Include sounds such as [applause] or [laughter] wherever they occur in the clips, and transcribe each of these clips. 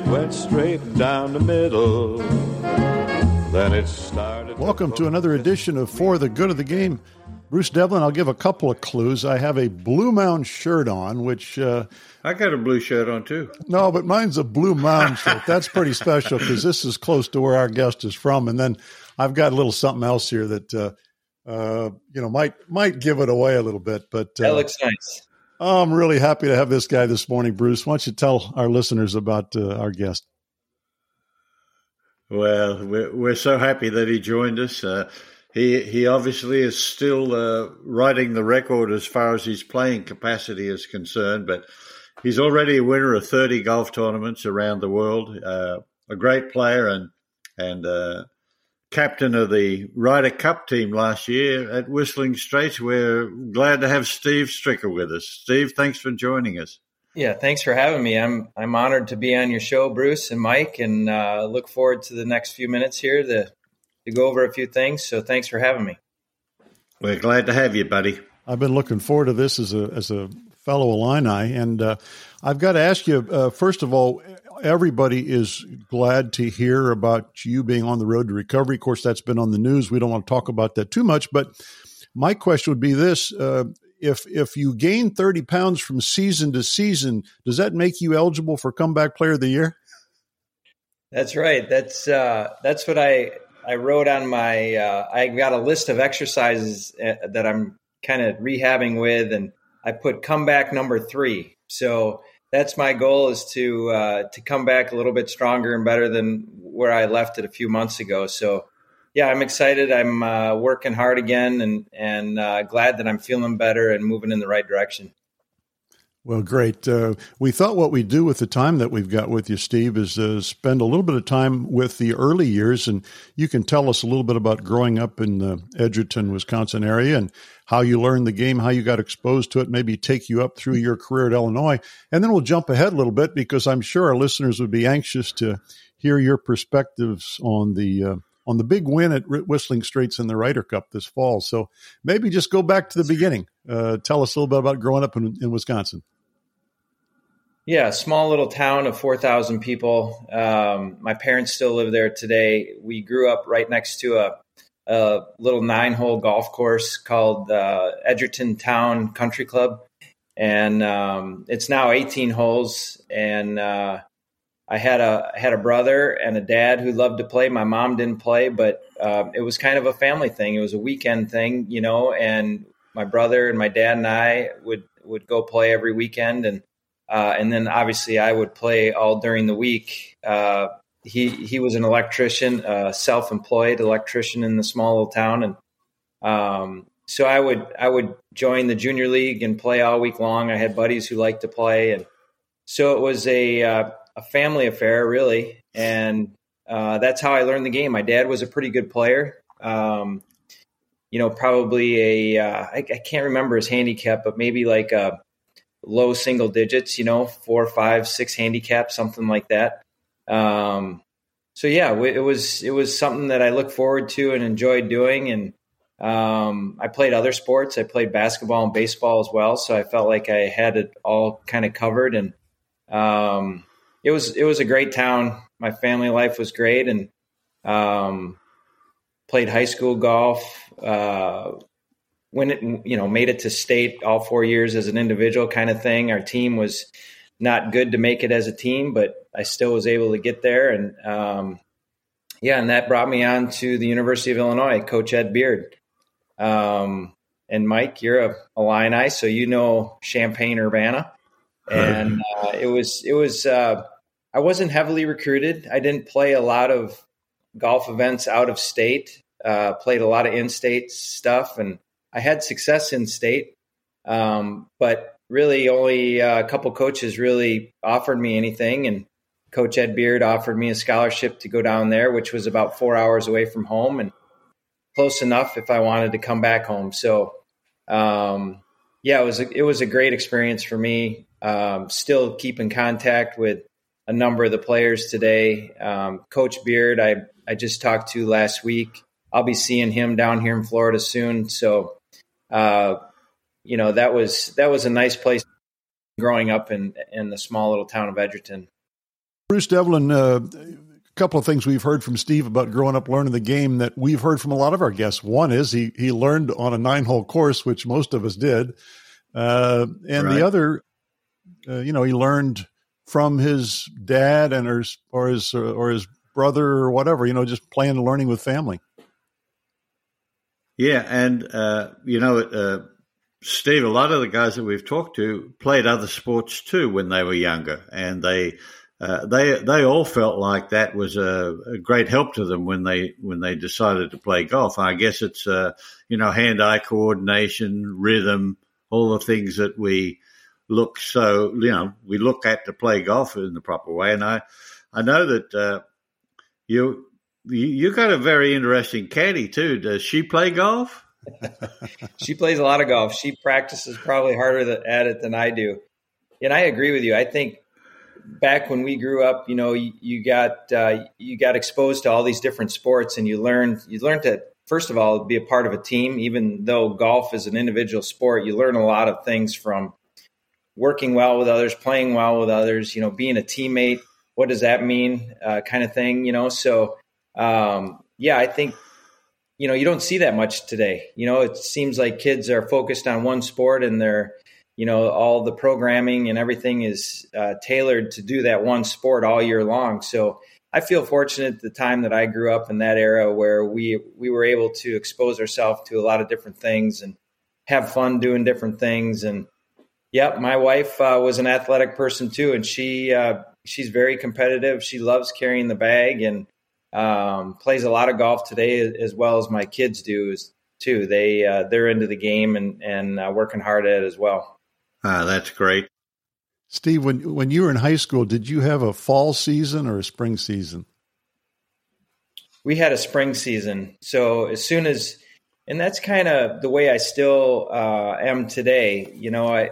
It went straight down the middle. Then it started. Welcome to another edition of For the Good of the Game. Bruce Devlin, I'll give a couple of clues. I have a Blue Mound shirt on, which. Uh, I got a blue shirt on too. No, but mine's a Blue Mound shirt. That's pretty special because this is close to where our guest is from. And then I've got a little something else here that, uh, uh, you know, might might give it away a little bit. But that looks nice. I'm really happy to have this guy this morning, Bruce. Why don't you tell our listeners about uh, our guest? Well, we're, we're so happy that he joined us. Uh, he he obviously is still uh, riding the record as far as his playing capacity is concerned, but he's already a winner of 30 golf tournaments around the world. Uh, a great player and and uh, captain of the Ryder Cup team last year at Whistling Straits. We're glad to have Steve Stricker with us. Steve, thanks for joining us. Yeah, thanks for having me. I'm I'm honored to be on your show, Bruce and Mike, and uh, look forward to the next few minutes here to to go over a few things. So thanks for having me. We're glad to have you, buddy. I've been looking forward to this as a as a fellow Illini, and uh, I've got to ask you uh, first of all everybody is glad to hear about you being on the road to recovery. Of course, that's been on the news. We don't want to talk about that too much, but my question would be this: uh, if if you gain thirty pounds from season to season, does that make you eligible for comeback player of the year? That's right. That's uh, that's what I I wrote on my. Uh, I got a list of exercises uh, that I'm kind of rehabbing with, and I put comeback number three. So that's my goal is to uh, to come back a little bit stronger and better than where I left it a few months ago. So yeah, I'm excited. I'm uh, working hard again, and and uh, glad that I'm feeling better and moving in the right direction. Well, great. Uh, we thought what we'd do with the time that we've got with you, Steve, is uh, spend a little bit of time with the early years, and you can tell us a little bit about growing up in the Edgerton, Wisconsin area, and how you learned the game, how you got exposed to it, maybe take you up through your career at Illinois, and then we'll jump ahead a little bit because I'm sure our listeners would be anxious to hear your perspectives on the uh, on the big win at Whistling Straits in the Ryder Cup this fall. So maybe just go back to the beginning. Uh, tell us a little bit about growing up in, in Wisconsin. Yeah, small little town of 4,000 people. Um, my parents still live there today. We grew up right next to a, a little nine hole golf course called uh, Edgerton Town Country Club. And um, it's now 18 holes. And uh, I had a had a brother and a dad who loved to play. My mom didn't play, but uh, it was kind of a family thing. It was a weekend thing, you know. And my brother and my dad and I would would go play every weekend, and uh, and then obviously I would play all during the week. Uh, he he was an electrician, uh, self employed electrician in the small little town, and um, so I would I would join the junior league and play all week long. I had buddies who liked to play, and so it was a uh, a family affair, really. And uh, that's how I learned the game. My dad was a pretty good player. Um, you know, probably a uh, I, I can't remember his handicap, but maybe like a low single digits. You know, four, five, six handicap, something like that. Um, so yeah, it was it was something that I look forward to and enjoyed doing. And um, I played other sports. I played basketball and baseball as well. So I felt like I had it all kind of covered. And um, it was it was a great town. My family life was great, and um, played high school golf. Uh, when it you know made it to state all four years as an individual kind of thing. Our team was not good to make it as a team, but I still was able to get there, and um, yeah, and that brought me on to the University of Illinois. Coach Ed Beard. Um, and Mike, you're a Illini, so you know Champaign Urbana [laughs] and uh, it was it was uh, I wasn't heavily recruited. I didn't play a lot of golf events out of state. Uh, played a lot of in-state stuff, and I had success in state. Um, but really, only uh, a couple coaches really offered me anything, and Coach Ed Beard offered me a scholarship to go down there, which was about four hours away from home and close enough if I wanted to come back home. So, um, yeah, it was a, it was a great experience for me. Um, still keep in contact with a number of the players today. Um, Coach Beard, I, I just talked to last week. I'll be seeing him down here in Florida soon. So, uh, you know, that was that was a nice place growing up in in the small little town of Edgerton. Bruce Devlin, uh, a couple of things we've heard from Steve about growing up learning the game that we've heard from a lot of our guests. One is he he learned on a nine hole course, which most of us did, uh, and right. the other, uh, you know, he learned from his dad and his or his or his brother or whatever. You know, just playing and learning with family. Yeah, and uh, you know, uh, Steve, a lot of the guys that we've talked to played other sports too when they were younger, and they uh, they they all felt like that was a, a, great help to them when they when they decided to play golf. I guess it's uh, you know hand eye coordination, rhythm, all the things that we look so you know we look at to play golf in the proper way. And I I know that uh, you you got a very interesting caddy too. Does she play golf? She plays a lot of golf. She practices probably harder at it than I do. And I agree with you. I think back when we grew up, you know, you, you got uh, you got exposed to all these different sports, and you learned you learned to first of all be a part of a team. Even though golf is an individual sport, you learn a lot of things from working well with others, playing well with others. You know, being a teammate. What does that mean? Uh, kind of thing. You know, so um, yeah, I think you know you don't see that much today. You know, it seems like kids are focused on one sport and they're you know all the programming and everything is uh, tailored to do that one sport all year long. So i feel fortunate the time that i grew up in that era where we we were able to expose ourselves to a lot of different things and have fun doing different things. And yep my wife uh, was an athletic person too and she uh, she's very competitive. She loves carrying the bag and um, plays a lot of golf today as well as my kids do too they uh, they're into the game and and uh, working hard at it as well Ah, that's great. Steve, when when you were in high school, did you have a fall season or a spring season? We had a spring season. So as soon as, and that's kind of the way I still uh, am today. You know, I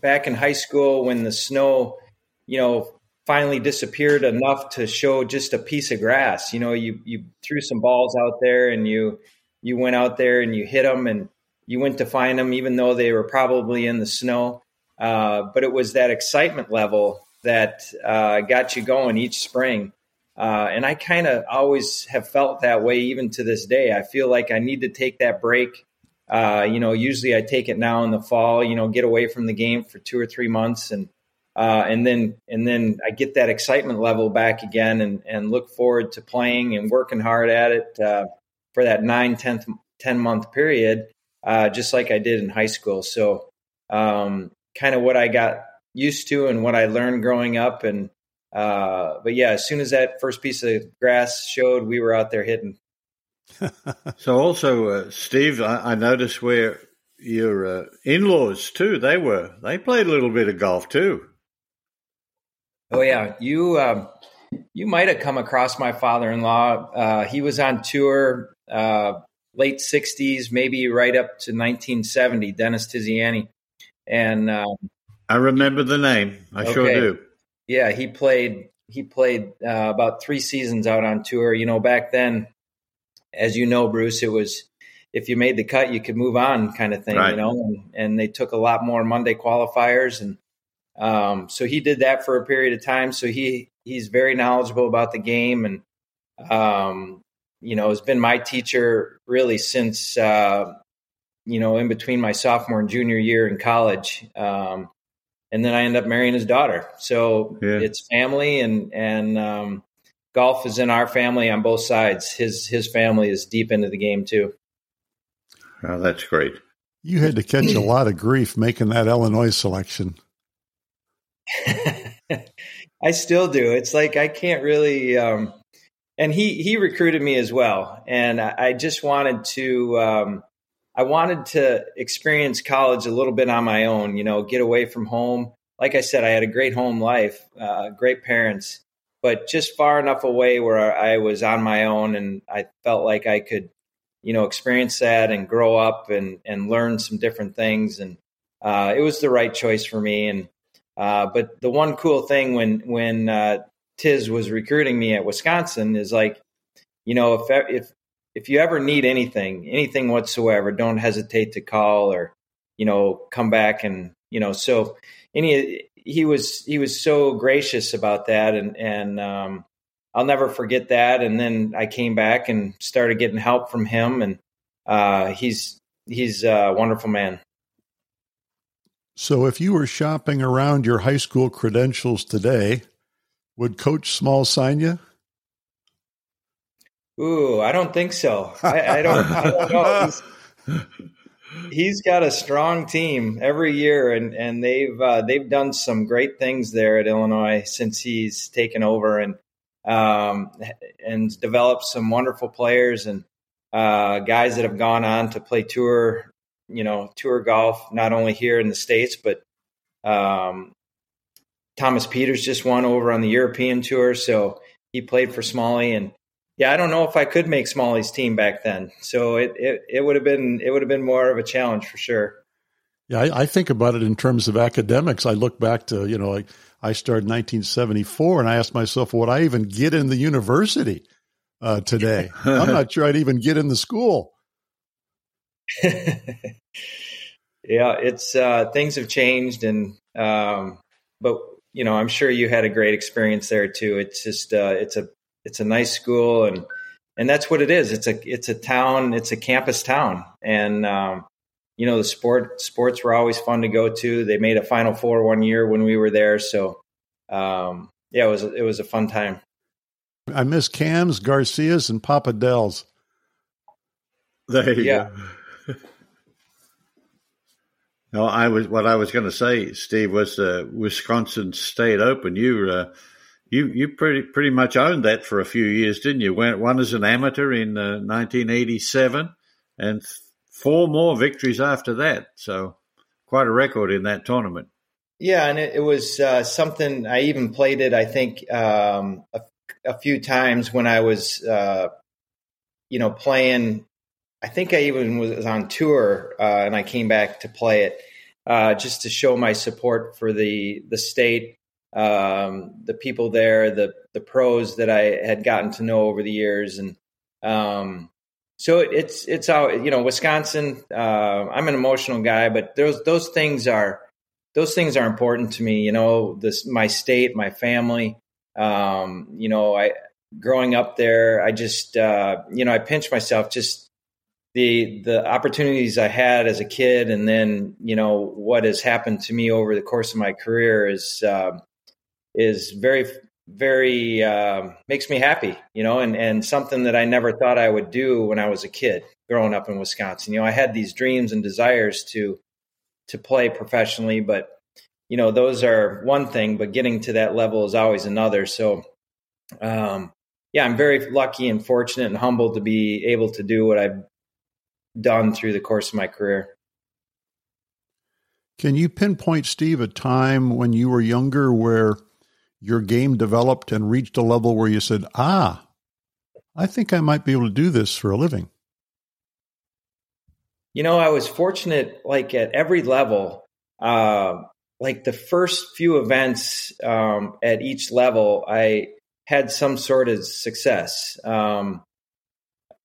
back in high school when the snow, you know, finally disappeared enough to show just a piece of grass. You know, you you threw some balls out there and you you went out there and you hit them and you went to find them, even though they were probably in the snow. Uh, but it was that excitement level that uh, got you going each spring. Uh, and I kind of always have felt that way, even to this day. I feel like I need to take that break. Uh, you know, usually I take it now in the fall. You know, get away from the game for two or three months, and uh, and then and then I get that excitement level back again, and and look forward to playing and working hard at it uh, for that nine, 10, 10 month period uh, just like I did in high school. So, um, kind of what I got used to and what I learned growing up. And, uh, but yeah, as soon as that first piece of grass showed, we were out there hitting. [laughs] so, also, uh, Steve, I, I, noticed where your uh, in laws too, they were, they played a little bit of golf too. Oh, yeah. You, um, you might have come across my father in law. Uh, he was on tour uh, late 60s, maybe right up to 1970, Dennis Tiziani. And um, I remember the name. I okay. sure do. Yeah, he played he played uh, about three seasons out on tour. You know, back then, as you know, Bruce, it was if you made the cut, you could move on, kind of thing. Right. You know, and, and, they took a lot more Monday qualifiers, and um, so he did that for a period of time. So he he's very knowledgeable about the game, and um, you know, has been my teacher really since, uh, you know, in between my sophomore and junior year in college. Um, and then I end up marrying his daughter. So yeah. it's family and, and, um, golf is in our family on both sides. His, his family is deep into the game too. Oh, that's great. You had to catch a lot of grief making that Illinois selection. [laughs] I still do. It's like I can't really um, and he he recruited me as well, and I, I just wanted to um, I wanted to experience college a little bit on my own. You know, get away from home. Like I said, I had a great home life, uh, great parents, but just far enough away where I was on my own, and I felt like I could, you know, experience that and grow up and and learn some different things, and uh, it was the right choice for me. And uh, but the one cool thing when when uh, Tiz was recruiting me at Wisconsin is like, you know, if if if you ever need anything, anything whatsoever, don't hesitate to call or, you know, come back and you know. So any he was he was so gracious about that, and and um, I'll never forget that. And then I came back and started getting help from him, and uh, he's he's a wonderful man. So, if you were shopping around your high school credentials today, would Coach Small sign you? Ooh, I don't think so. [laughs] I, I, don't, I don't, know. He's, he's got a strong team every year, and and they've uh, they've done some great things there at Illinois since he's taken over, and um, and developed some wonderful players and uh, guys that have gone on to play tour you know tour golf not only here in the states but um, Thomas Pieters just won over on the European tour, so he played for Smalley and yeah, I don't know if I could make Smalley's team back then. So it, it, it would have been it would have been more of a challenge for sure. Yeah, I, I, think about it in terms of academics. I look back to you know I, I started 1974, and I asked myself, would I even get in the university uh, today? I'm not [laughs] sure I'd even get in the school. [laughs] yeah, it's uh, things have changed, and um, but you know, I'm sure you had a great experience there too. It's just uh, it's a it's a nice school, and and that's what it is. It's a it's a town. It's a campus town, and um, you know the sport sports were always fun to go to. They made a Final Four one year when we were there, so um, yeah, it was it was a fun time. I miss Kams, Garcias, and Papa Del's. There you yeah. go. No, I was what I was going to say, Steve, was uh, Wisconsin State Open. You uh, you you pretty pretty much owned that for a few years, didn't you? Went one as an amateur in uh, 1987, and four more victories after that. So quite a record in that tournament. Yeah, and it, it was uh, something I even played it. I think um, a, a, few times when I was, uh, you know, playing I think I even was on tour uh, and I came back to play it uh, just to show my support for the the state, um, the people there, the the pros that I had gotten to know over the years, and um, so it, it's it's out. You know, Wisconsin. Uh, I'm an emotional guy, but those those things are those things are important to me. You know, this my state, my family. Um, you know, I growing up there, I just uh, you know I pinch myself just the the opportunities I had as a kid, and then you know what has happened to me over the course of my career is uh, is very very uh, makes me happy, you know, and and something that I never thought I would do when I was a kid growing up in Wisconsin. You know, I had these dreams and desires to to play professionally, but you know those are one thing, but getting to that level is always another. So. Um, yeah, I'm very lucky and fortunate and humbled to be able to do what I've done through the course of my career. Can you pinpoint, Steve, a time when you were younger where your game developed and reached a level where you said, ah, I think I might be able to do this for a living? You know, I was fortunate, like at every level. Uh, like the first few events um, at each level, I had some sort of success. Um,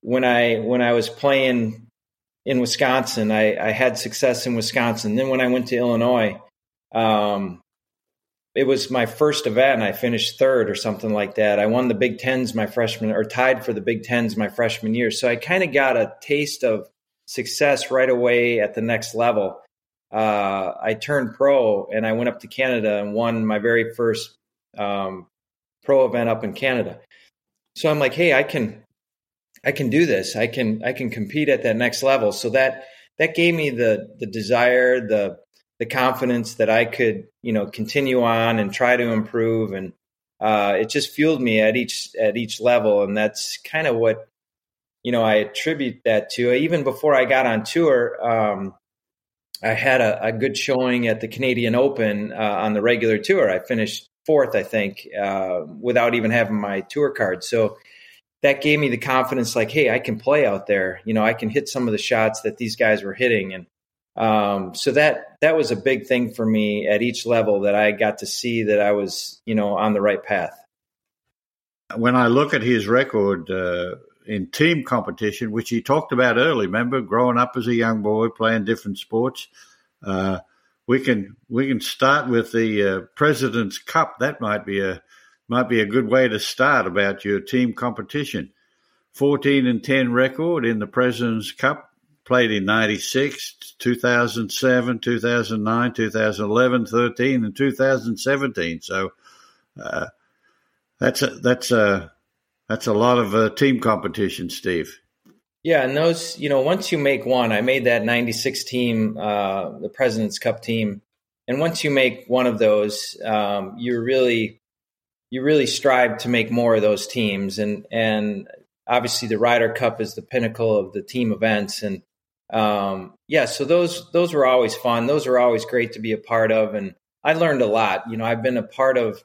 when I when I was playing in Wisconsin. I, I, had success in Wisconsin. Then when I went to Illinois, um, it was my first event. And I finished third or something like that. I won the Big Tens my freshman, or tied for the Big Tens my freshman year. So I kind of got a taste of success right away at the next level. Uh, I turned pro and I went up to Canada and won my very first um, pro event up in Canada. So I'm like, hey, I can I can do this. I can I can compete at that next level. So that that gave me the the desire, the the confidence that I could you know continue on and try to improve, and uh, it just fueled me at each at each level, and that's kind of what you know I attribute that to. Even before I got on tour, um, I had a, a, good showing at the Canadian Open uh, on the regular tour. I finished fourth, I think, uh, without even having my tour card. So that gave me the confidence like hey i can play out there. You know i can hit some of the shots that these guys were hitting. And um, so that that was a big thing for me at each level that i got to see that i was you know on the right path. When i look at his record uh, in team competition which he talked about early remember growing up as a young boy playing different sports? Uh, we can we can start with the uh, President's Cup. That might be a might be a good way to start about your team competition. 14 and 10 record in the President's Cup, played in 96, 2007, 2009, 2011, 13, and 2017. So uh, that's a, that's a that's a lot of uh, team competition, Steve. Yeah, and those, you know, once you make one, I made that 96 team, uh, the President's Cup team. And once you make one of those, um, you really, you really strive to make more of those teams. And, and obviously the Ryder Cup is the pinnacle of the team events. And, um, yeah, so those, those were always fun. Those were always great to be a part of. And I learned a lot. You know, I've been a part of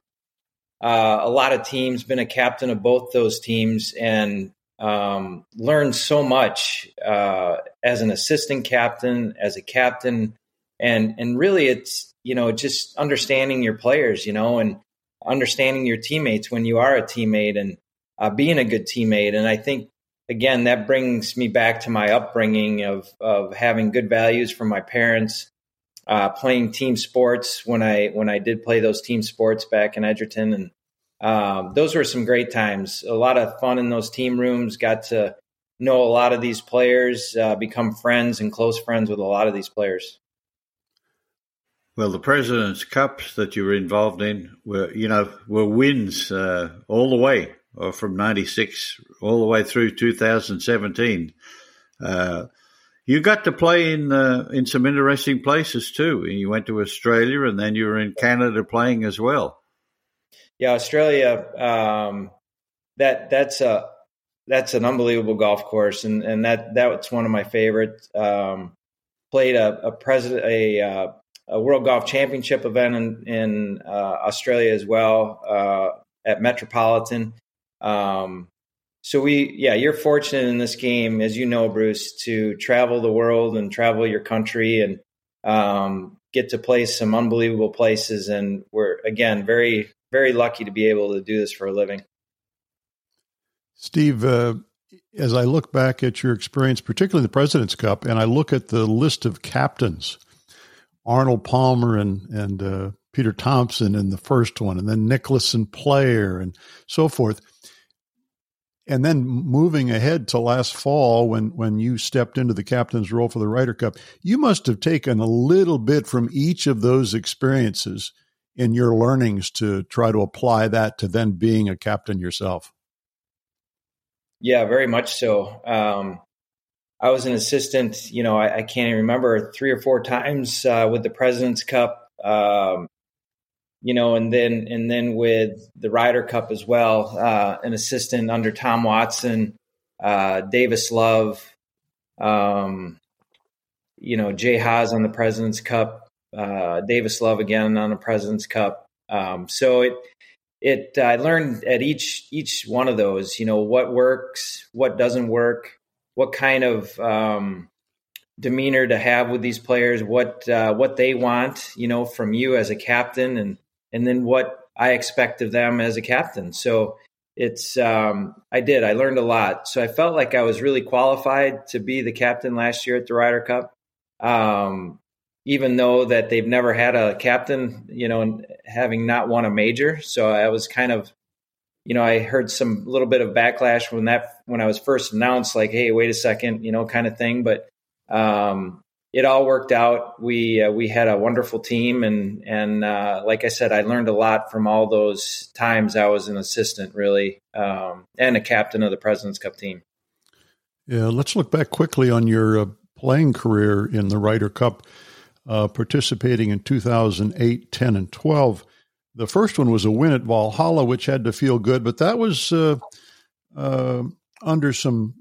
uh, a lot of teams, been a captain of both those teams, and um, learned so much uh, as an assistant captain, as a captain, and and really it's you know just understanding your players, you know, and understanding your teammates when you are a teammate and uh, being a good teammate. And I think again that brings me back to my upbringing of of having good values from my parents. Uh, playing team sports when I when I did play those team sports back in Edgerton, and um, those were some great times. A lot of fun in those team rooms. Got to know a lot of these players, uh, become friends and close friends with a lot of these players. Well, the President's Cups that you were involved in were, you know, were wins uh, all the way, or uh, from '96 all the way through 2017. Uh, you got to play in uh, in some interesting places too. You went to Australia, and then you were in Canada playing as well yeah, Australia. Um, that that's a that's an unbelievable golf course, and and that that's one of my favorites. Um, played a, a president a uh, a World Golf Championship event in in uh, Australia as well uh, at Metropolitan. Um, so we, yeah, you're fortunate in this game, as you know, Bruce, to travel the world and travel your country and um, get to play some unbelievable places. And we're again very very lucky to be able to do this for a living. Steve, uh, as I look back at your experience, particularly the President's Cup, and I look at the list of captains, Arnold Palmer and and uh, Peter Thomson in the first one, and then Nicklaus and Player and so forth. And then moving ahead to last fall, when when you stepped into the captain's role for the Ryder Cup, you must have taken a little bit from each of those experiences in your learnings to try to apply that to then being a captain yourself? Yeah, very much so. Um, I was an assistant, you know, I, I, can't even remember three or four times uh, with the President's Cup, um, you know, and then and then with the Ryder Cup as well, uh, an assistant under Tom Watson, uh, Davis Love, um, you know, Jay Haas on the President's Cup, uh, Davis Love again on the President's Cup. Um, so it it I learned at each each one of those, you know, what works, what doesn't work, what kind of um, demeanor to have with these players, what uh, what they want, you know, from you as a captain, and and then what I expect of them as a captain. So it's um, I did I learned a lot. So I felt like I was really qualified to be the captain last year at the Ryder Cup. Um, even though that they've never had a captain, you know, having not won a major. So I was kind of, you know, I heard some little bit of backlash when that when I was first announced, like, hey, wait a second, you know, kind of thing. But um, it all worked out. We uh, we had a wonderful team, and and uh, like I said, I learned a lot from all those times I was an assistant, really, um, and a captain of the Presidents Cup team. Yeah, let's look back quickly on your uh, playing career in the Ryder Cup uh, participating in 2008, 10, and 12. The first one was a win at Valhalla, which had to feel good, but that was uh, uh, under some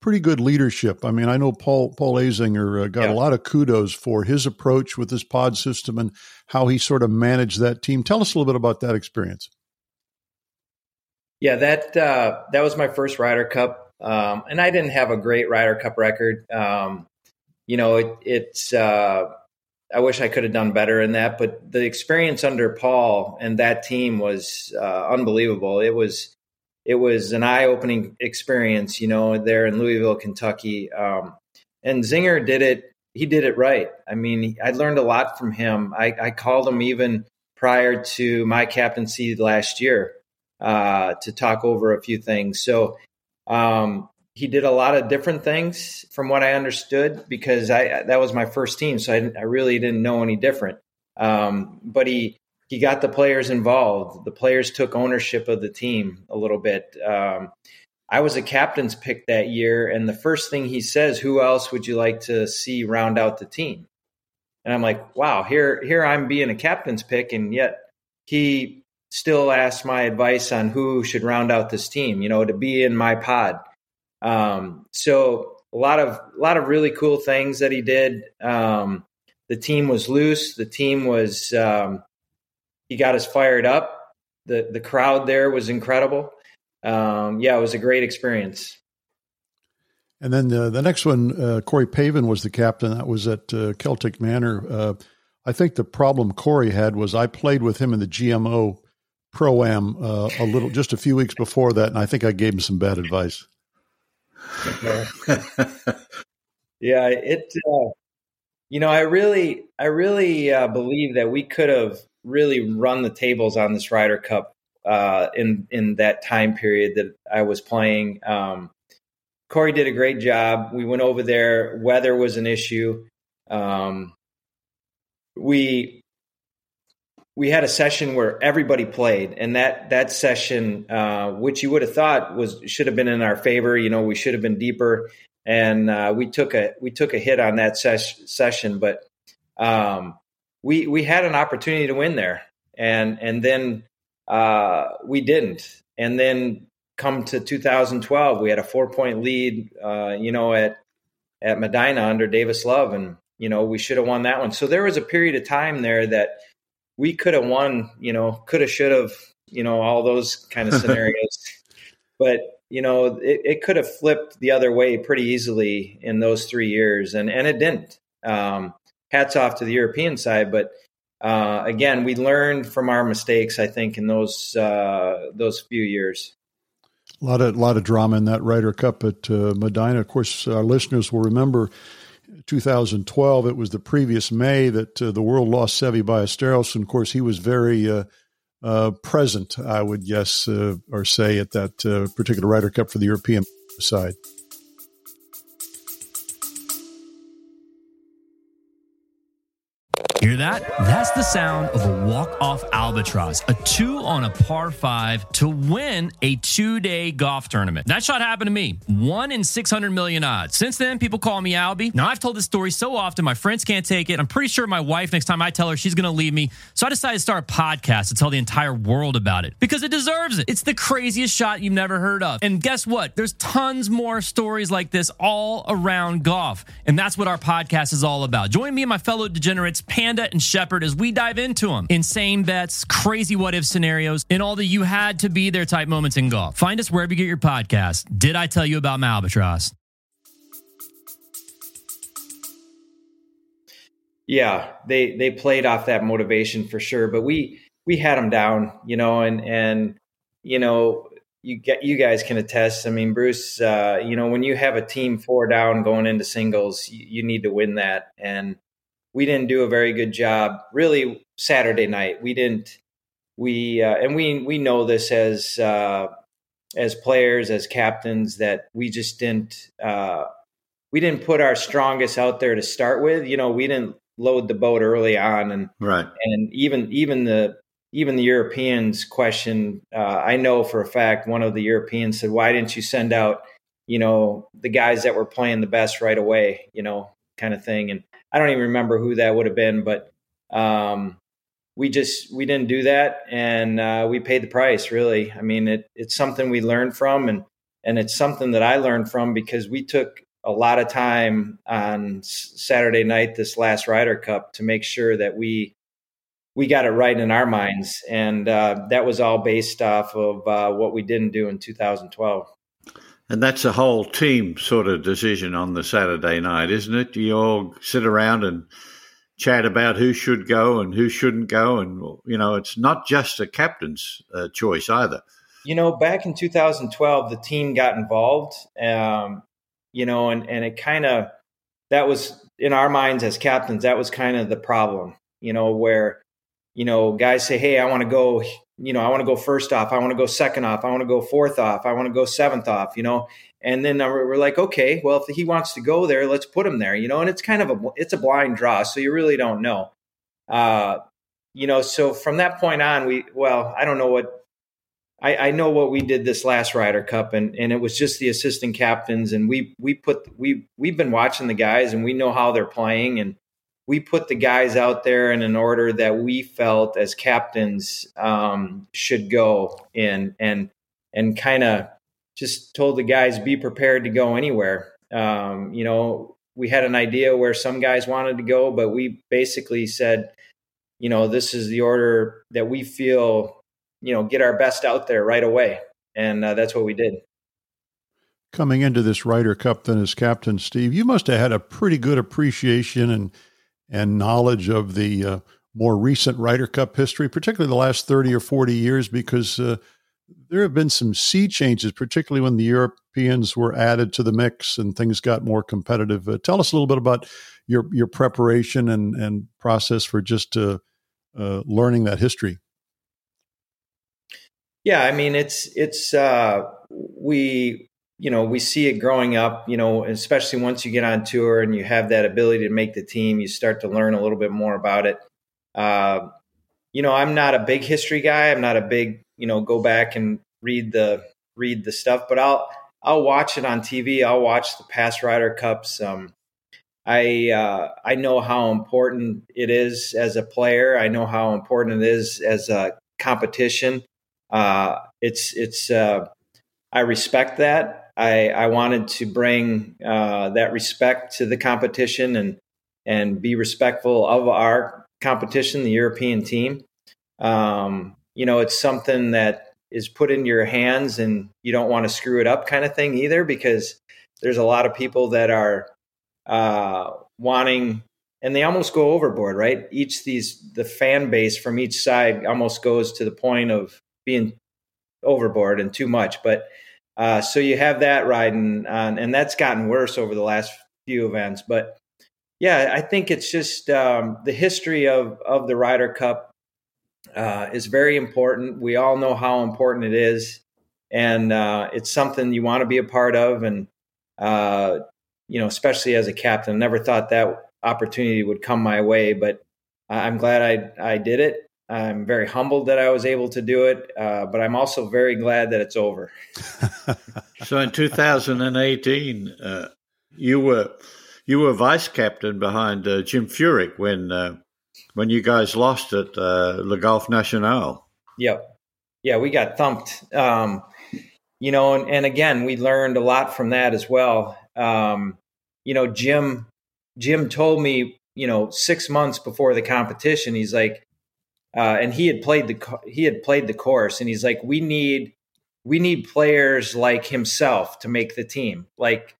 pretty good leadership. I mean, I know Paul Paul Azinger uh, got yeah. a lot of kudos for his approach with his pod system and how he sort of managed that team. Tell us a little bit about that experience. Yeah, that uh, that was my first Ryder Cup, um, and I didn't have a great Ryder Cup record. Um, you know, it, it's uh, I wish I could have done better in that, but the experience under Paul and that team was uh, unbelievable. It was it was an eye opening experience, you know, there in Louisville, Kentucky. Um, and Zinger did it. he did it right. I mean, I learned a lot from him. I, I called him even prior to my captaincy last year uh, to talk over a few things. So um, he did a lot of different things from what I understood because I that was my first team, so I, I really didn't know any different. Um, but he he got the players involved. The players took ownership of the team a little bit. Um, I was a captain's pick that year, and the first thing he says, "Who else would you like to see round out the team?" And I'm like, "Wow, here here I'm being a captain's pick, and yet he still asks my advice on who should round out this team. You know, to be in my pod." Um, so a lot of a lot of really cool things that he did. Um, the team was loose. The team was um, he got us fired up. the The crowd there was incredible. Um, yeah, it was a great experience. And then uh, the next one, uh, Corey Pavin was the captain. That was at uh, Celtic Manor. Uh, I think the problem Corey had was I played with him in the GMO Pro Am uh, a little, just a few weeks before that, and I think I gave him some bad advice. [laughs] yeah, it. Uh, you know, I really, I really uh, believe that we could have really run the tables on this Ryder Cup uh, in in that time period that I was playing. Um, Corey did a great job. We went over there. Weather was an issue. Um, we we had a session where everybody played, and that that session, uh, which you would have thought was should have been in our favor, you know, we should have been deeper, and uh, we took a we took a hit on that ses- session, but um, we we had an opportunity to win there, and and then uh, we didn't, and then come to 2012, we had a four point lead, uh, you know, at at Medinah under Davis Love, and you know we should have won that one. So there was a period of time there that we could have won, you know, could have, should have, you know, all those kind of [laughs] scenarios. but you know, it, it, could have flipped the other way pretty easily in those three years, and and it didn't. Um, hats off to the European side, but uh, again, we learned from our mistakes. I think in those uh, those few years. A lot of lot of drama in that Ryder Cup at uh, Medinah. Of course, our listeners will remember 2012. It was the previous May that uh, the world lost Seve Ballesteros, and of course, he was very uh, uh, present. I would guess uh, or say at that uh, particular Ryder Cup for the European side. Hear that? That's the sound of a walk-off albatross, a two on a par five to win a two-day golf tournament. That shot happened to me. One in 600 million odds. Since then, people call me Albie. Now, I've told this story so often, my friends can't take it. I'm pretty sure my wife, next time I tell her she's going to leave me. So I decided to start a podcast to tell the entire world about it because it deserves it. It's the craziest shot you've never heard of. And guess what? There's tons more stories like this all around golf. And that's what our podcast is all about. Join me and my fellow degenerates, Panda Panda and Shepard as we dive into them. Insane bets, crazy what if scenarios, and all the you had to be there type moments in golf. Find us wherever you get your podcast. Did I tell you about my albatross? Yeah, they they played off that motivation for sure, but we we had them down, you know, and and you know you get you guys can attest. I mean, Bruce, uh, you know, when you have a team four down going into singles, you, you need to win that, and we didn't do a very good job really Saturday night. We didn't we uh, and we we know this as uh, as players as captains that we just didn't uh, we didn't put our strongest out there to start with. You know, we didn't load the boat early on, and right, and even even the even the Europeans question. Uh, I know for a fact one of the Europeans said, "Why didn't you send out?" You know the guys that were playing the best right away, you know, kind of thing. And I don't even remember who that would have been, but um, we just we didn't do that, and uh, we paid the price. Really, I mean, it, it's something we learned from, and and it's something that I learned from because we took a lot of time on Saturday night, this last Ryder Cup, to make sure that we we got it right in our minds, and uh, that was all based off of uh, what we didn't do in 2012. And that's a whole team sort of decision on the Saturday night, isn't it? You all sit around and chat about who should go and who shouldn't go. And, you know, it's not just a captain's uh, choice either. You know, back in 2012, the team got involved, um, you know, and, and it kind of, that was in our minds as captains, that was kind of the problem, you know, where, you know, guys say, Hey, I want to go, you know, I want to go first off. I want to go second off. I want to go fourth off. I want to go seventh off, you know? And then we're like, okay, well, if he wants to go there, let's put him there, you know? And it's kind of a, it's a blind draw. So you really don't know. Uh, you know, so from that point on, we, well, I don't know what, I, I know what we did this last Ryder Cup, and, and it was just the assistant captains, and we we put we we've been watching the guys, and we know how they're playing, and we put the guys out there in an order that we felt as captains um, should go in, and and kind of just told the guys be prepared to go anywhere. Um, you know, we had an idea where some guys wanted to go, but we basically said, you know, this is the order that we feel you know get our best out there right away, and uh, that's what we did. Coming into this Ryder Cup, then as captain, Steve, you must have had a pretty good appreciation and and knowledge of the uh, more recent Ryder Cup history, particularly the last thirty or forty years, because uh, there have been some sea changes, particularly when the Europeans were added to the mix and things got more competitive. Uh, tell us a little bit about your your preparation and and process for just uh, uh, learning that history. Yeah, I mean it's it's uh, we you know we see it growing up. You know, especially once you get on tour and you have that ability to make the team, you start to learn a little bit more about it. Uh, you know, I'm not a big history guy. I'm not a big you know go back and read the read the stuff, but I'll I'll watch it on TV. I'll watch the past Ryder Cups. Um, I uh, I know how important it is as a player. I know how important it is as a competition. Uh, it's it's uh, I respect that. I I wanted to bring uh, that respect to the competition and and be respectful of our competition, the European team. Um, you know, it's something that is put in your hands, and you don't want to screw it up, kind of thing either, because there's a lot of people that are uh, wanting and they almost go overboard, right? Each these the fan base from each side almost goes to the point of being overboard and too much. But uh, so you have that riding on, and that's gotten worse over the last few events. But yeah, I think it's just um, the history of of the Ryder Cup uh, is very important. We all know how important it is, and uh, it's something you want to be a part of. And uh, you know, especially as a captain, never thought that opportunity would come my way, but I'm glad I I did it I'm very humbled that I was able to do it, uh, but I'm also very glad that it's over. [laughs] so in 2018, uh, you were you were vice captain behind uh, Jim Furyk when uh, when you guys lost at uh, Le Golf National. Yep, yeah, we got thumped. Um, you know, and, and, again, we learned a lot from that as well. Um, you know, Jim Jim told me, you know, six months before the competition, he's like uh, and he had played the he had played the course, and he's like, we need we need players like himself to make the team, like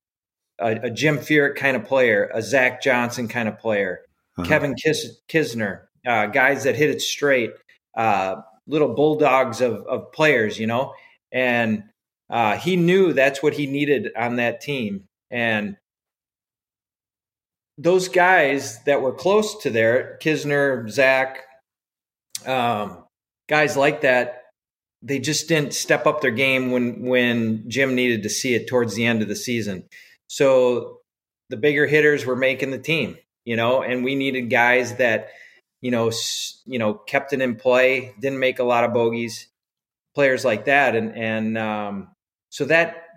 a, a Jim Furyk kind of player, a Zach Johnson kind of player, uh-huh. Kevin Kis- Kisner, uh, guys that hit it straight, uh, little bulldogs of of players, you know, and uh, he knew that's what he needed on that team, and those guys that were close to there, Kisner, Zach, um, guys like that, they just didn't step up their game when when Jim needed to see it towards the end of the season. So the bigger hitters were making the team, you know, and we needed guys that, you know, s- you know, kept it in play, didn't make a lot of bogeys, players like that, and and um, so that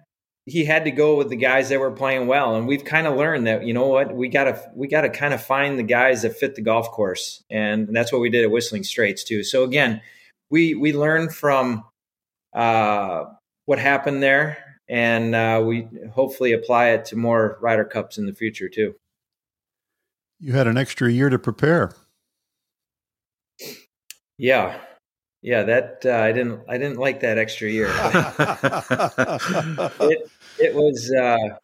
he had to go with the guys that were playing well. And we've kind of learned that you know what? We got to we got to kind of find the guys that fit the golf course. And that's what we did at whistling straits too. So again we we learned from uh, what happened there. And uh, we hopefully apply it to more Ryder Cups in the future too. You had an extra year to prepare. Yeah yeah, that uh, I didn't I didn't like that extra year. [laughs] it, it was uh,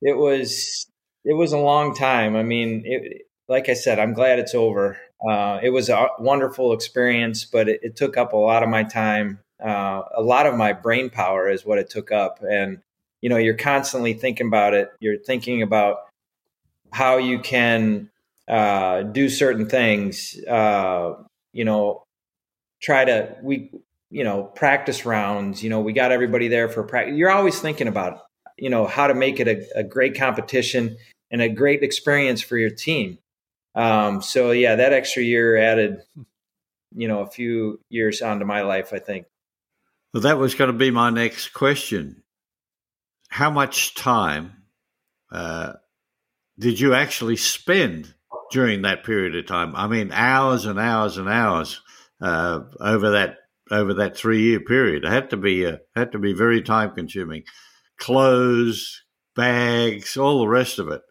it was it was a long time. I mean, it, like I said, I'm glad it's over. Uh, it was a wonderful experience, but it, it took up a lot of my time. Uh, a lot of my brain power is what it took up, and you know, you're constantly thinking about it. You're thinking about how you can uh, do certain things. Uh, you know, try to we you know practice rounds. You know, we got everybody there for practice. You're always thinking about you know how to make it a, a great competition and a great experience for your team. Um, so yeah, that extra year added, you know, a few years onto my life. I think. Well, that was going to be my next question. How much time uh, did you actually spend during that period of time? I mean, hours and hours and hours uh, over that over that three year period. It had to be uh, had to be very time consuming. Clothes, bags, all the rest of it.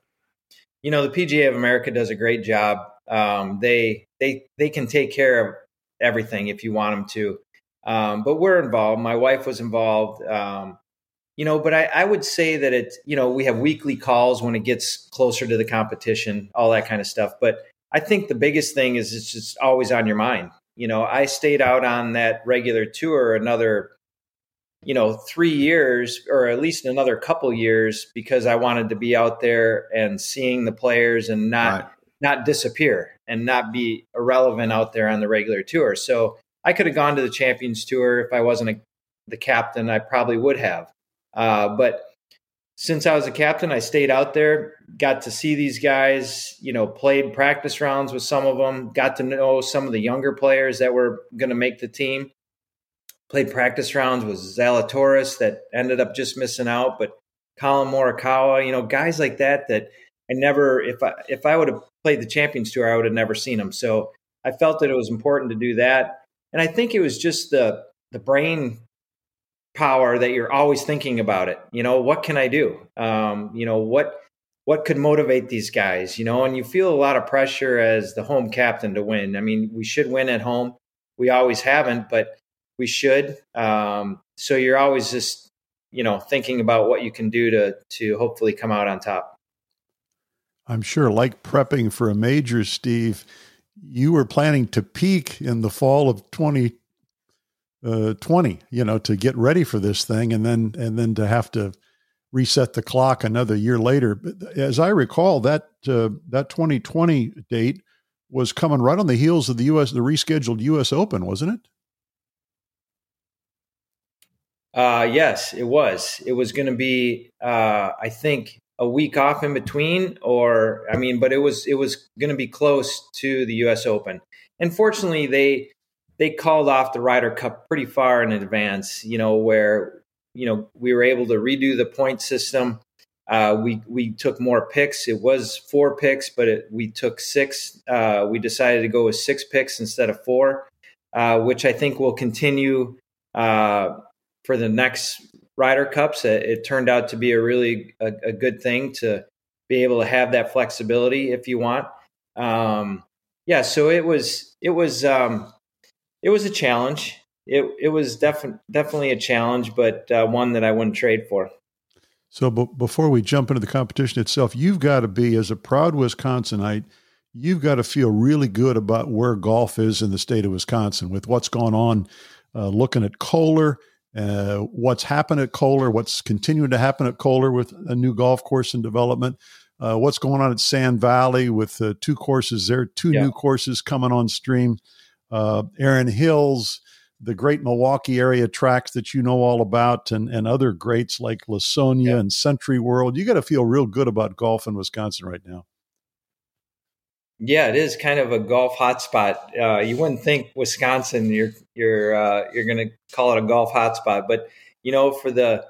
You know, the PGA of America does a great job. Um, they they they can take care of everything if you want them to. Um, but we're involved. My wife was involved. Um, you know, but I, I would say that it, you know, we have weekly calls when it gets closer to the competition, all that kind of stuff. But I think the biggest thing is it's just always on your mind. You know, I stayed out on that regular tour another, you know, three years or at least another couple years because I wanted to be out there and seeing the players and not right. not disappear and not be irrelevant out there on the regular tour. So I could have gone to the Champions Tour if I wasn't a, the captain. I probably would have. Uh, but since I was a captain, I stayed out there, got to see these guys, you know, played practice rounds with some of them, got to know some of the younger players that were going to make the team. Played practice rounds with Zalatoris that ended up just missing out, but Collin Morikawa, you know, guys like that that I never, if I if I would have played the Champions Tour, I would have never seen them. So I felt that it was important to do that, and I think it was just the the brain power that you're always thinking about it. You know, what can I do? Um, you know, what what could motivate these guys? You know, and you feel a lot of pressure as the home captain to win. I mean, we should win at home. We always haven't, but we should. Um, so you're always just, you know, thinking about what you can do to to hopefully come out on top. I'm sure, like prepping for a major, Steve, you were planning to peak in the fall of 20 uh, 20, you know, to get ready for this thing and then, and then to have to reset the clock another year later. But as I recall, that, uh, that 2020 date was coming right on the heels of the U.S., the rescheduled U.S. Open, wasn't it? Uh, yes, it was. It was going to be, uh, I think, a week off in between, or I mean, but it was it was going to be close to the U.S. Open. And fortunately, they they called off the Ryder Cup pretty far in advance, you know, where, you know, we were able to redo the point system. Uh, we we took more picks. It was four picks, but it, we took six. Uh, we decided to go with six picks instead of four, uh, which I think will continue uh, for the next Ryder Cups. It, it, turned out to be a really a, a, good thing to be able to have that flexibility if you want. Um, yeah, so it was it was um, it was a challenge. It it was definitely definitely a challenge, but uh, one that I wouldn't trade for. So, b- before we jump into the competition itself, you've got to be as a proud Wisconsinite. You've got to feel really good about where golf is in the state of Wisconsin with what's going on. Uh, looking at Kohler, uh, what's happened at Kohler, what's continuing to happen at Kohler with a new golf course in development, uh, what's going on at Sand Valley with uh, two courses there, two yeah. new courses coming on stream uh, Erin Hills, the great Milwaukee area tracks that you know all about, and, and other greats like Lawsonia yeah. and SentryWorld. You got to feel real good about golf in Wisconsin right now. Yeah, it is kind of a golf hotspot. Uh, you wouldn't think Wisconsin, you're you're uh, you're going to call it a golf hotspot, but you know, for the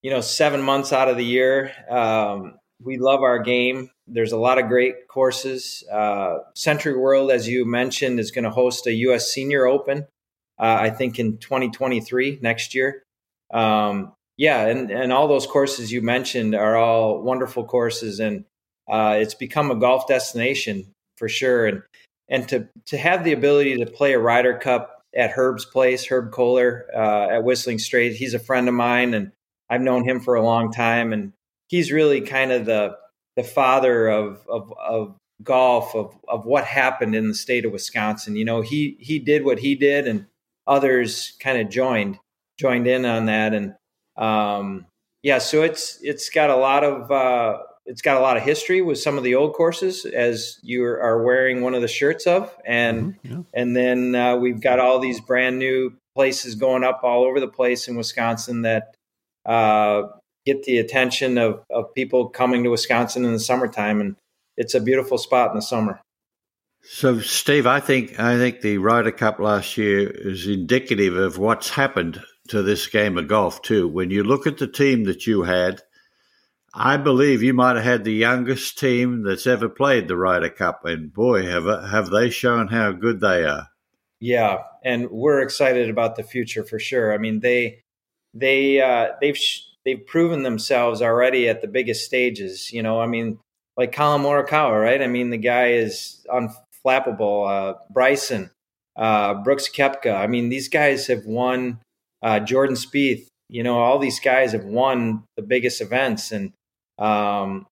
you know seven months out of the year, um, we love our game. There's a lot of great courses. Uh, SentryWorld, as you mentioned, is going to host a U.S. Senior Open. Uh, I think in 2023 next year. Um, yeah, and and all those courses you mentioned are all wonderful courses, and uh, it's become a golf destination for sure. And and to to have the ability to play a Ryder Cup at Herb's place, Herb Kohler uh, at Whistling Straits, he's a friend of mine, and I've known him for a long time, and he's really kind of the the father of of, of golf of of what happened in the state of Wisconsin. You know, he he did what he did, and others kind of joined joined in on that, and um, yeah, so it's it's got a lot of uh, it's got a lot of history with some of the old courses, as you are wearing one of the shirts of, and mm-hmm, yeah. and then uh, we've got all these brand new places going up all over the place in Wisconsin that uh, get the attention of of people coming to Wisconsin in the summertime, and it's a beautiful spot in the summer. So, Steve, I think I think the Ryder Cup last year is indicative of what's happened to this game of golf too. When you look at the team that you had I believe you might have had the youngest team that's ever played the Ryder Cup, and boy, have have they shown how good they are. Yeah, and we're excited about the future for sure. I mean, they they uh, they've they've proven themselves already at the biggest stages. You know, I mean, like Collin Morikawa, right? I mean, the guy is unflappable. Uh, Bryson, uh, Brooks Koepka. I mean, these guys have won. Uh, Jordan Spieth. You know, all these guys have won the biggest events, and um,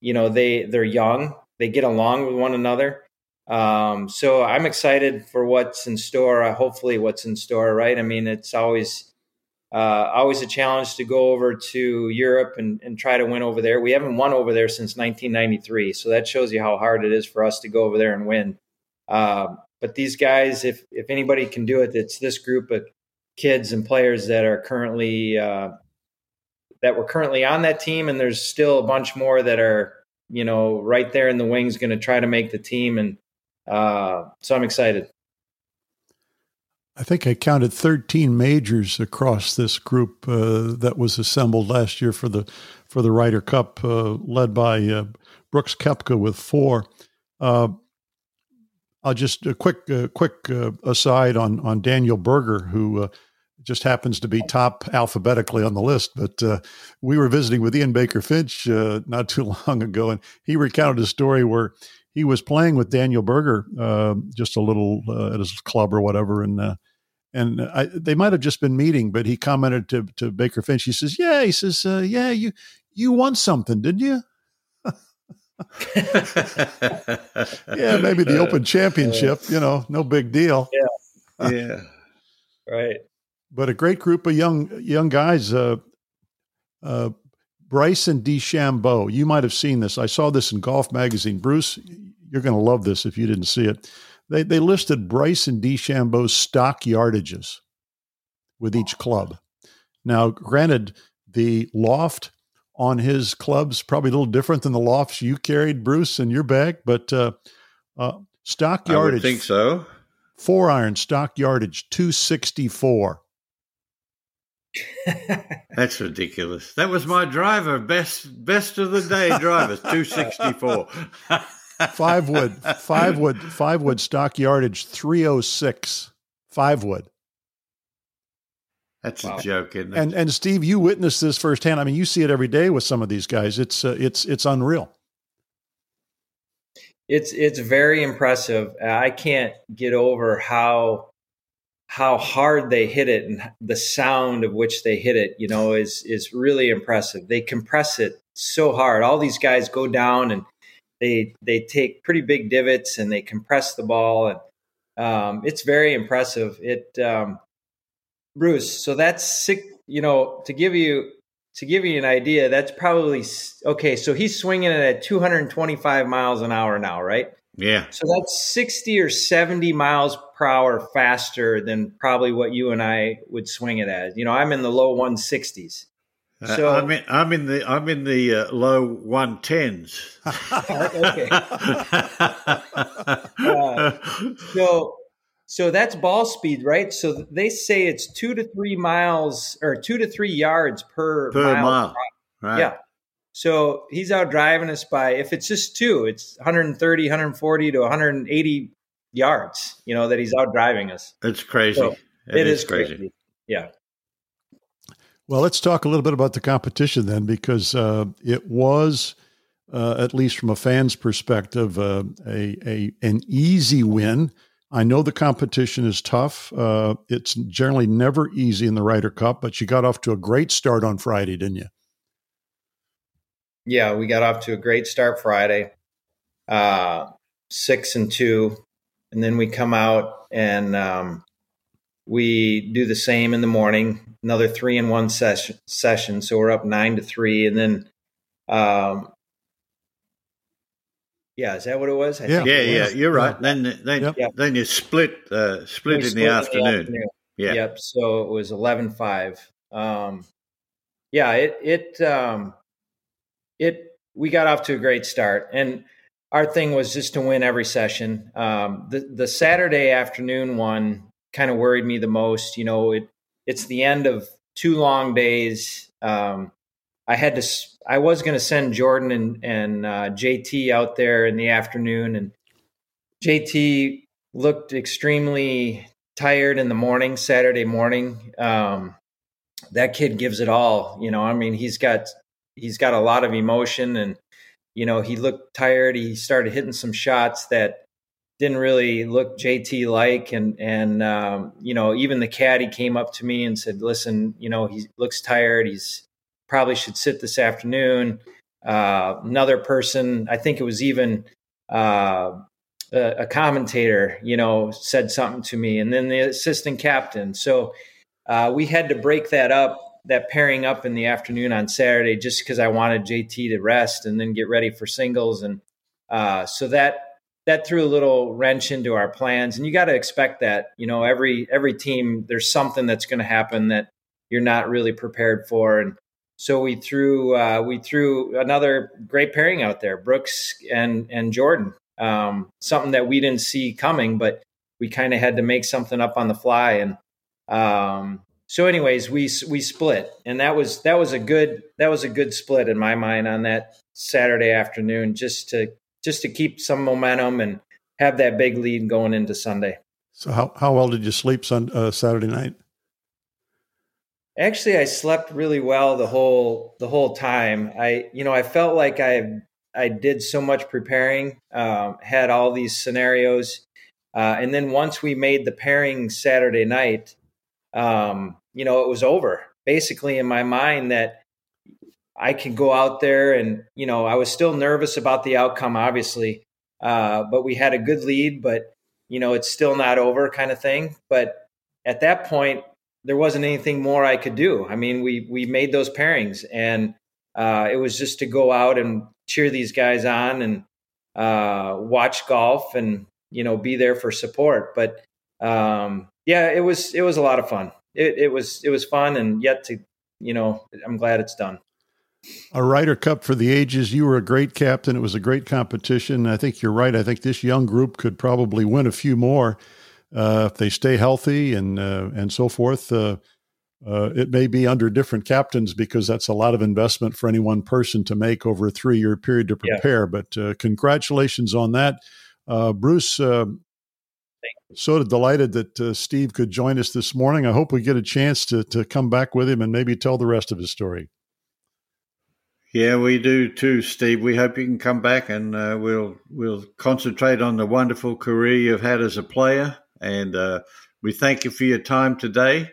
you know, they they're young, they get along with one another. Um, so I'm excited for what's in store. Uh, hopefully, what's in store, right? I mean, it's always uh, always a challenge to go over to Europe and, and try to win over there. We haven't won over there since 1993, so that shows you how hard it is for us to go over there and win. Uh, but these guys, if if anybody can do it, it's this group of kids and players that are currently uh, that were currently on that team, and there's still a bunch more that are you know right there in the wings, going to try to make the team, and uh, so I'm excited. I think I counted 13 majors across this group uh, that was assembled last year for the for the Ryder Cup, uh, led by uh, Brooks Koepka with four. Uh, I'll just a quick uh, quick uh, aside on on Daniel Berger, who just happens to be top alphabetically on the list. But uh, we were visiting with Ian Baker Finch uh, not too [laughs] long ago, and he recounted a story where he was playing with Daniel Berger uh, just a little uh, at his club or whatever, and uh, and I, they might have just been meeting. But he commented to to Baker Finch. He says, "Yeah," he says, uh, "Yeah, you you won something, didn't you?" [laughs] yeah, maybe the Open [laughs] Championship. You know, no big deal. [laughs] Yeah, yeah, right but a great group of young young guys. Uh, uh, Bryson DeChambeau, you might have seen this. I saw this in Golf Magazine. Bruce, you're going to love this if you didn't see it. They they listed Bryson DeChambeau's stock yardages with each club. Now, granted, the loft on his clubs probably a little different than the lofts you carried, Bruce, in your bag, but uh, uh, stock yardage. I think so. Four iron stock yardage, two sixty four. [laughs] That's ridiculous. That was my driver, best best of the day drivers, two sixty four. [laughs] five wood, five wood, five wood stock yardage, three oh six. Five wood. That's wow. a joke, isn't it? And and Steve, you witnessed this firsthand. I mean, you see it every day with some of these guys. It's uh, it's it's unreal. It's it's very impressive. I can't get over how how hard they hit it and the sound of which they hit it, you know, is is really impressive. They compress it so hard. All these guys go down and they they take pretty big divots and they compress the ball and um, it's very impressive. It um, Bruce, so that's six. You know, to give you to give you an idea, that's probably okay. So he's swinging it at 225 miles an hour now, right? Yeah. So that's 60 or 70 miles per hour faster than probably what you and I would swing it as. You know, I'm in the low 160s. Uh, so uh, I'm in I'm in the I'm in the uh, low 110s. [laughs] okay. [laughs] uh, so so that's ball speed, right? So they say it's 2 to 3 miles or 2 to 3 yards per, per mile. mile. Right. Yeah. So he's out driving us by, if it's just two, it's 130, 140 to 180 yards, you know, that he's out driving us. It's crazy. So it, it is, is crazy. crazy. Yeah. Well, let's talk a little bit about the competition then, because uh, it was, uh, at least from a fan's perspective, uh, a, a an easy win. I know the competition is tough. Uh, it's generally never easy in the Ryder Cup, but you got off to a great start on Friday, didn't you? yeah, we got off to a great start Friday, uh, six and two, and then we come out and um, we do the same in the morning. Another three and one session. Session, so we're up nine to three, and then um, Yeah, is that what it was? I yeah, yeah, yeah. You're right. Yeah. Then, then, yep. then you split, uh, split, in, split the in, the afternoon. Yeah. Yep. So it was 11-5. Um, yeah, it it um, it we got off to a great start, and our thing was just to win every session. Um, the the Saturday afternoon one kind of worried me the most. You know, it it's the end of two long days. Um, I had to. I was going to send Jordan and and uh, JT out there in the afternoon, and JT looked extremely tired in the morning, Saturday morning. Um, that kid gives it all. You know, I mean, he's got he's got a lot of emotion, and you know, he looked tired. He started hitting some shots that didn't really look JT like, and and um, you know, even the caddy came up to me and said, "Listen, you know, he looks tired. He's probably should sit this afternoon." Uh, another person, I think it was even uh, a, commentator, you know, said something to me, and then the assistant captain. So uh, we had to break that up, that pairing up in the afternoon on Saturday, just because I wanted JT to rest and then get ready for singles, and uh, so that that threw a little wrench into our plans. And you got to expect that, you know, every every team there's something that's going to happen that you're not really prepared for, and so we threw uh, we threw another great pairing out there, Brooks and and Jordan um, something that we didn't see coming, but we kind of had to make something up on the fly. And um, so, anyways, we we split, and that was that was a good that was a good split in my mind on that Saturday afternoon, just to just to keep some momentum and have that big lead going into Sunday. So, how how well did you sleep Sun, uh, Saturday night? Actually, I slept really well the whole the whole time. I you know I felt like I I did so much preparing, um, had all these scenarios, uh, and then once we made the pairing Saturday night, um, you know, it was over. Basically, in my mind, that I could go out there and you know, I was still nervous about the outcome, obviously, uh, but we had a good lead, but you know, it's still not over, kind of thing. But at that point, there wasn't anything more I could do. I mean, we we made those pairings, and uh, it was just to go out and cheer these guys on and uh, watch golf and you know be there for support. But um, yeah, it was it was a lot of fun. It, it was it was fun and yet to you know I'm glad it's done. A Ryder Cup for the ages. You were a great captain. It was a great competition. I think you're right. I think this young group could probably win a few more uh, if they stay healthy and uh, and so forth. Uh, uh, it may be under different captains because that's a lot of investment for any one person to make over a three year period to prepare. Yeah. But uh, congratulations on that. Uh, Bruce, uh, so delighted that uh, Steve could join us this morning. I hope we get a chance to, to come back with him and maybe tell the rest of his story. Yeah, we do too, Steve. We hope you can come back and uh, we'll we'll concentrate on the wonderful career you've had as a player. And we thank you for your time today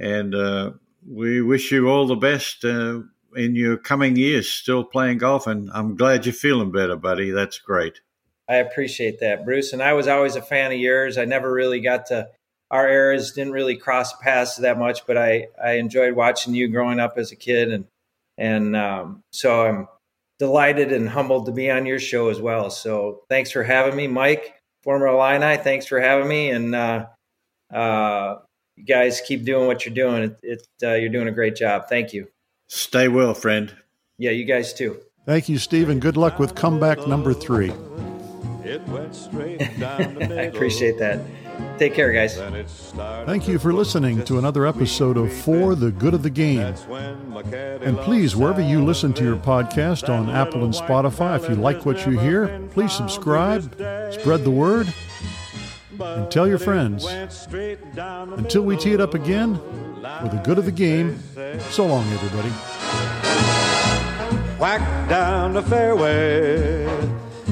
and uh, we wish you all the best uh, in your coming years, still playing golf. And I'm glad you're feeling better, buddy. That's great. I appreciate that, Bruce. And I was always a fan of yours. I never really got to our eras didn't really cross paths that much, but I I enjoyed watching you growing up as a kid, and and um, so I'm delighted and humbled to be on your show as well. So thanks for having me, Mike, former Illini. Thanks for having me, and uh, uh, you guys keep doing what you're doing. It, it uh, you're doing a great job. Thank you. Stay well, friend. Yeah, you guys too. Thank you, Stephen. Good luck with comeback number three. [laughs] I appreciate that. Take care, guys. Thank you for listening to another episode of FORE the Good of the Game. And please, wherever you listen to your podcast on Apple and Spotify, if you like what you hear, please subscribe, spread the word, and tell your friends. Until we tee it up again, for the good of the game, so long, everybody. Whack down the fairway,